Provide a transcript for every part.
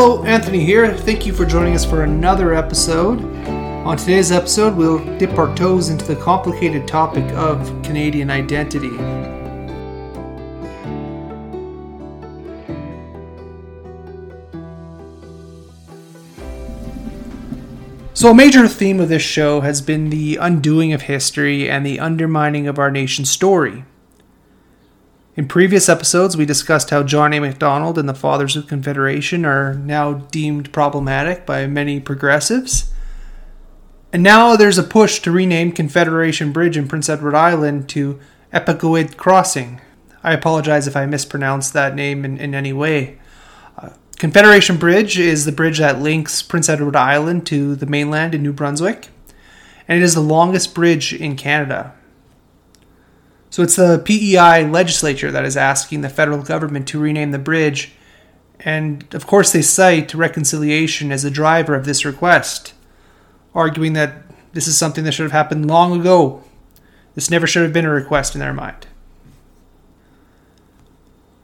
Hello, Anthony here. Thank you for joining us for another episode. On today's episode, we'll dip our toes into the complicated topic of Canadian identity. So, a major theme of this show has been the undoing of history and the undermining of our nation's story. In previous episodes, we discussed how John A. Macdonald and the Fathers of Confederation are now deemed problematic by many progressives. And now there's a push to rename Confederation Bridge in Prince Edward Island to Epekwitk Crossing. I apologize if I mispronounced that name in, in any way. Uh, Confederation Bridge is the bridge that links Prince Edward Island to the mainland in New Brunswick, and it is the longest bridge in Canada. So it's the PEI legislature that is asking the federal government to rename the bridge, and of course they cite reconciliation as the driver of this request, arguing that this is something that should have happened long ago. This never should have been a request in their mind.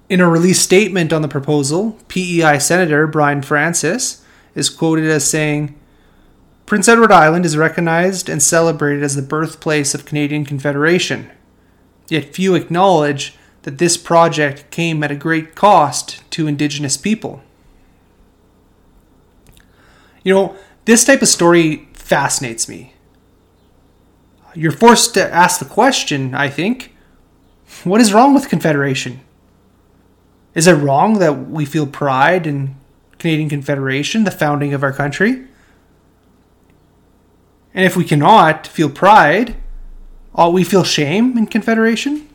In a release statement on the proposal, PEI Senator Brian Francis is quoted as saying, Prince Edward Island is recognized and celebrated as the birthplace of Canadian Confederation. Yet few acknowledge that this project came at a great cost to Indigenous people. You know, this type of story fascinates me. You're forced to ask the question, I think what is wrong with Confederation? Is it wrong that we feel pride in Canadian Confederation, the founding of our country? And if we cannot feel pride, We feel shame in Confederation?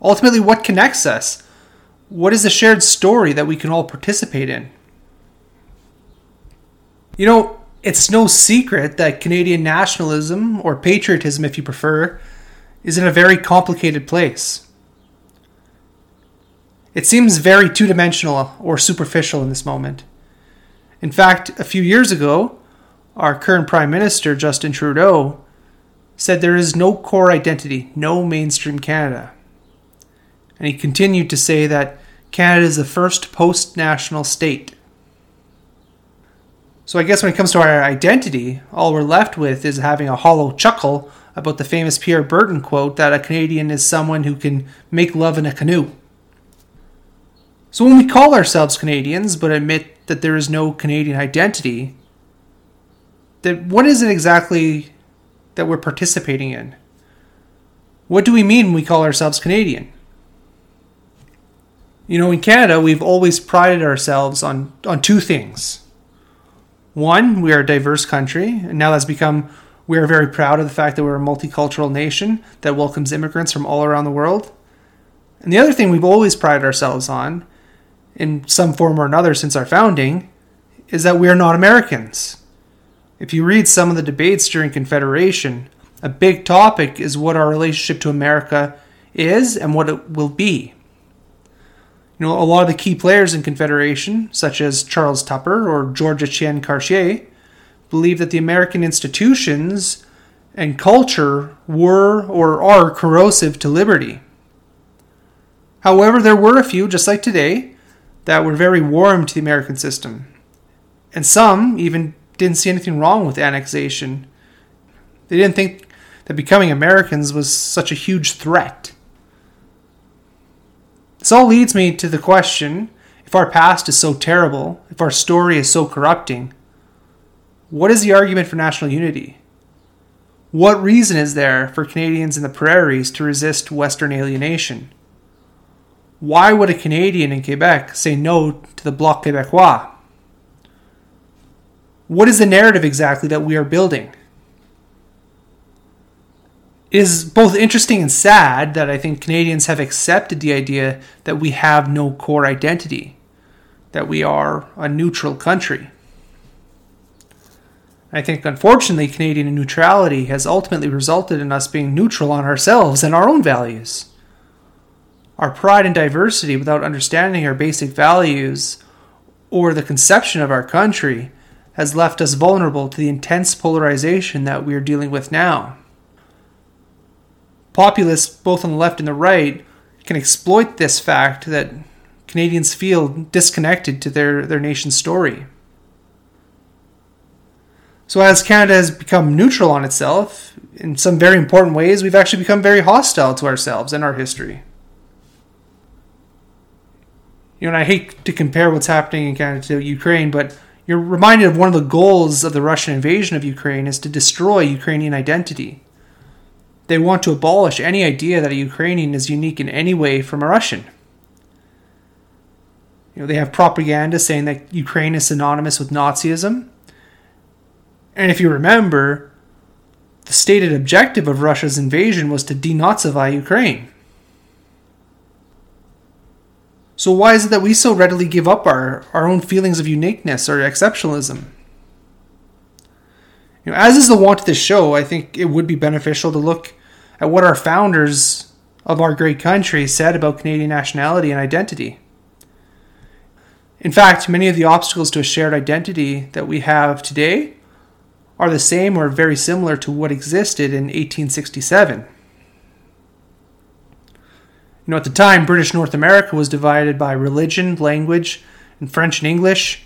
Ultimately, what connects us? What is the shared story that we can all participate in? You know, it's no secret that Canadian nationalism, or patriotism if you prefer, is in a very complicated place. It seems very two dimensional or superficial in this moment. In fact, a few years ago, our current Prime Minister, Justin Trudeau, said there is no core identity, no mainstream Canada. And he continued to say that Canada is the first post national state. So I guess when it comes to our identity, all we're left with is having a hollow chuckle about the famous Pierre Berton quote that a Canadian is someone who can make love in a canoe. So when we call ourselves Canadians but admit that there is no Canadian identity, then what is it exactly that we're participating in. What do we mean when we call ourselves Canadian? You know, in Canada, we've always prided ourselves on, on two things. One, we are a diverse country, and now that's become, we are very proud of the fact that we're a multicultural nation that welcomes immigrants from all around the world. And the other thing we've always prided ourselves on, in some form or another since our founding, is that we are not Americans. If you read some of the debates during Confederation, a big topic is what our relationship to America is and what it will be. You know, a lot of the key players in Confederation, such as Charles Tupper or George Etienne Cartier, believe that the American institutions and culture were or are corrosive to liberty. However, there were a few, just like today, that were very warm to the American system. And some even didn't see anything wrong with annexation. They didn't think that becoming Americans was such a huge threat. This all leads me to the question if our past is so terrible, if our story is so corrupting, what is the argument for national unity? What reason is there for Canadians in the prairies to resist Western alienation? Why would a Canadian in Quebec say no to the Bloc Québécois? What is the narrative exactly that we are building? It is both interesting and sad that I think Canadians have accepted the idea that we have no core identity, that we are a neutral country. I think, unfortunately, Canadian neutrality has ultimately resulted in us being neutral on ourselves and our own values. Our pride in diversity without understanding our basic values or the conception of our country has left us vulnerable to the intense polarization that we are dealing with now. Populists, both on the left and the right, can exploit this fact that Canadians feel disconnected to their, their nation's story. So, as Canada has become neutral on itself, in some very important ways, we've actually become very hostile to ourselves and our history. You know, and I hate to compare what's happening in Canada to Ukraine, but you're reminded of one of the goals of the Russian invasion of Ukraine is to destroy Ukrainian identity. They want to abolish any idea that a Ukrainian is unique in any way from a Russian. You know, they have propaganda saying that Ukraine is synonymous with Nazism. And if you remember, the stated objective of Russia's invasion was to denazify Ukraine. So why is it that we so readily give up our, our own feelings of uniqueness or exceptionalism? You know, as is the want of this show, I think it would be beneficial to look at what our founders of our great country said about Canadian nationality and identity. In fact, many of the obstacles to a shared identity that we have today are the same or very similar to what existed in 1867. You know, at the time, British North America was divided by religion, language, and French and English.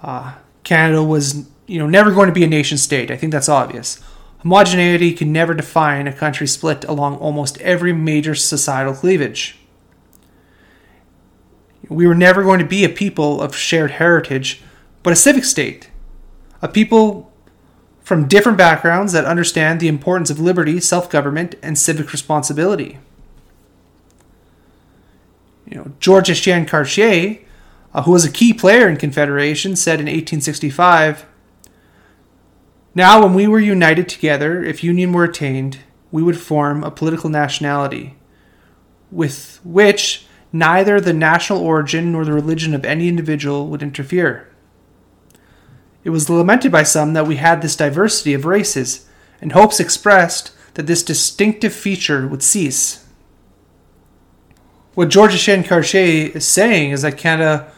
Uh, Canada was, you know, never going to be a nation state. I think that's obvious. Homogeneity can never define a country split along almost every major societal cleavage. We were never going to be a people of shared heritage, but a civic state. A people from different backgrounds that understand the importance of liberty, self government, and civic responsibility you know, George Etienne Cartier, uh, who was a key player in Confederation, said in 1865 Now, when we were united together, if union were attained, we would form a political nationality with which neither the national origin nor the religion of any individual would interfere. It was lamented by some that we had this diversity of races, and hopes expressed that this distinctive feature would cease what George Etienne Cartier is saying is that Canada,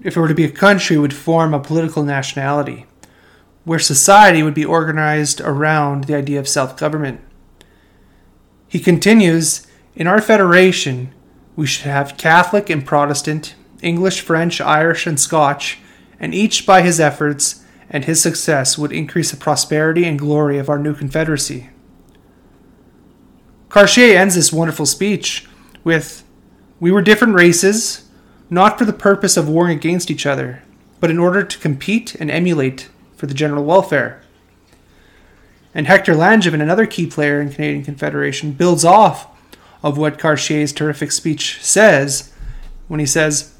if it were to be a country, would form a political nationality, where society would be organized around the idea of self government. He continues In our federation, we should have Catholic and Protestant, English, French, Irish, and Scotch, and each by his efforts and his success would increase the prosperity and glory of our new confederacy. Cartier ends this wonderful speech with we were different races, not for the purpose of warring against each other, but in order to compete and emulate for the general welfare. And Hector Langevin, another key player in Canadian Confederation, builds off of what Cartier's terrific speech says when he says,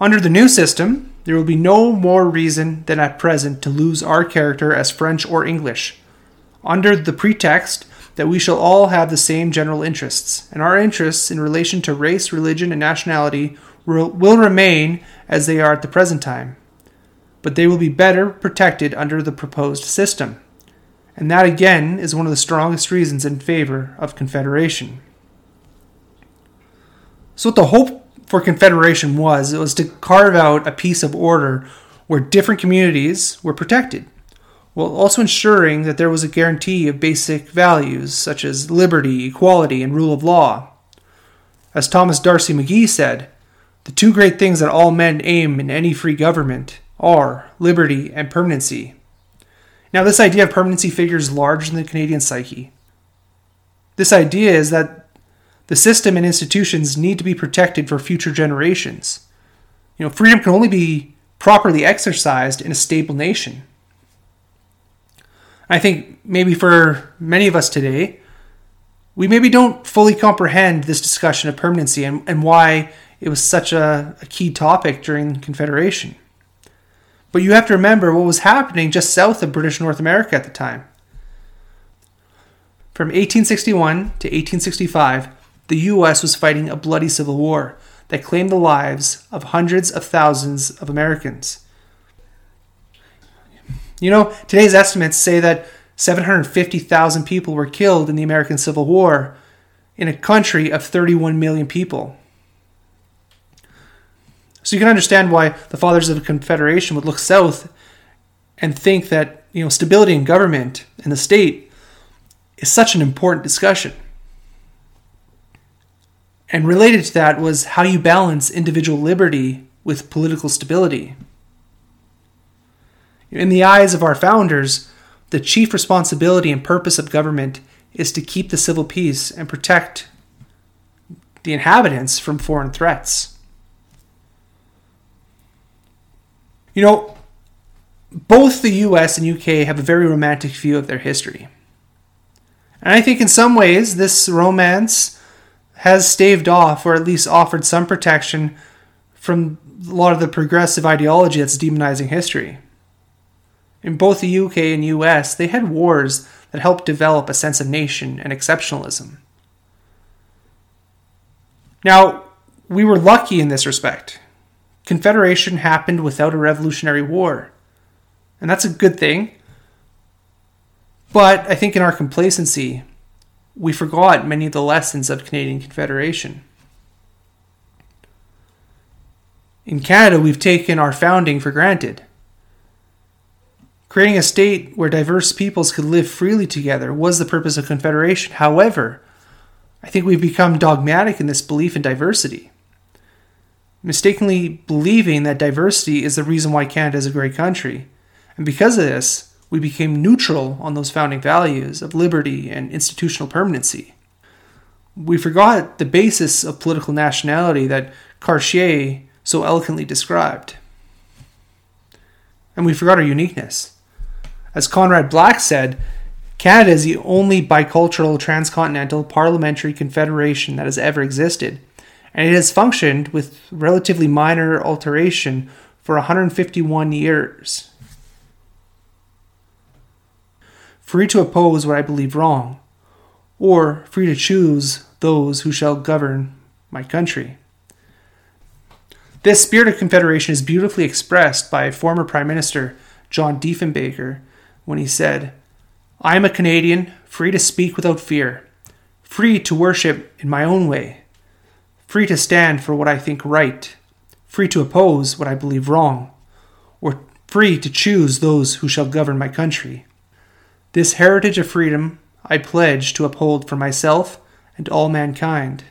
Under the new system, there will be no more reason than at present to lose our character as French or English. Under the pretext that we shall all have the same general interests, and our interests in relation to race, religion, and nationality will remain as they are at the present time, but they will be better protected under the proposed system. And that again is one of the strongest reasons in favor of Confederation. So, what the hope for Confederation was, it was to carve out a piece of order where different communities were protected while also ensuring that there was a guarantee of basic values such as liberty, equality, and rule of law. As Thomas D'Arcy McGee said, the two great things that all men aim in any free government are liberty and permanency. Now, this idea of permanency figures large in the Canadian psyche. This idea is that the system and institutions need to be protected for future generations. You know, freedom can only be properly exercised in a stable nation. I think maybe for many of us today, we maybe don't fully comprehend this discussion of permanency and, and why it was such a, a key topic during Confederation. But you have to remember what was happening just south of British North America at the time. From 1861 to 1865, the US was fighting a bloody civil war that claimed the lives of hundreds of thousands of Americans. You know, today's estimates say that 750,000 people were killed in the American Civil War in a country of 31 million people. So you can understand why the fathers of the Confederation would look south and think that, you know, stability in government and the state is such an important discussion. And related to that was how you balance individual liberty with political stability. In the eyes of our founders, the chief responsibility and purpose of government is to keep the civil peace and protect the inhabitants from foreign threats. You know, both the US and UK have a very romantic view of their history. And I think in some ways this romance has staved off or at least offered some protection from a lot of the progressive ideology that's demonizing history. In both the UK and US, they had wars that helped develop a sense of nation and exceptionalism. Now, we were lucky in this respect. Confederation happened without a revolutionary war. And that's a good thing. But I think in our complacency, we forgot many of the lessons of Canadian Confederation. In Canada, we've taken our founding for granted. Creating a state where diverse peoples could live freely together was the purpose of Confederation. However, I think we've become dogmatic in this belief in diversity, mistakenly believing that diversity is the reason why Canada is a great country. And because of this, we became neutral on those founding values of liberty and institutional permanency. We forgot the basis of political nationality that Cartier so eloquently described. And we forgot our uniqueness. As Conrad Black said, Canada is the only bicultural transcontinental parliamentary confederation that has ever existed, and it has functioned with relatively minor alteration for 151 years. Free to oppose what I believe wrong, or free to choose those who shall govern my country. This spirit of confederation is beautifully expressed by former Prime Minister John Diefenbaker when he said, I am a Canadian, free to speak without fear, free to worship in my own way, free to stand for what I think right, free to oppose what I believe wrong, or free to choose those who shall govern my country. This heritage of freedom I pledge to uphold for myself and all mankind.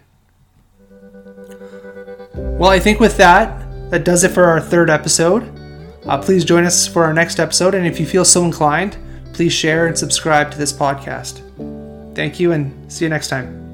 Well, I think with that, that does it for our third episode. Uh, please join us for our next episode, and if you feel so inclined, please share and subscribe to this podcast. Thank you, and see you next time.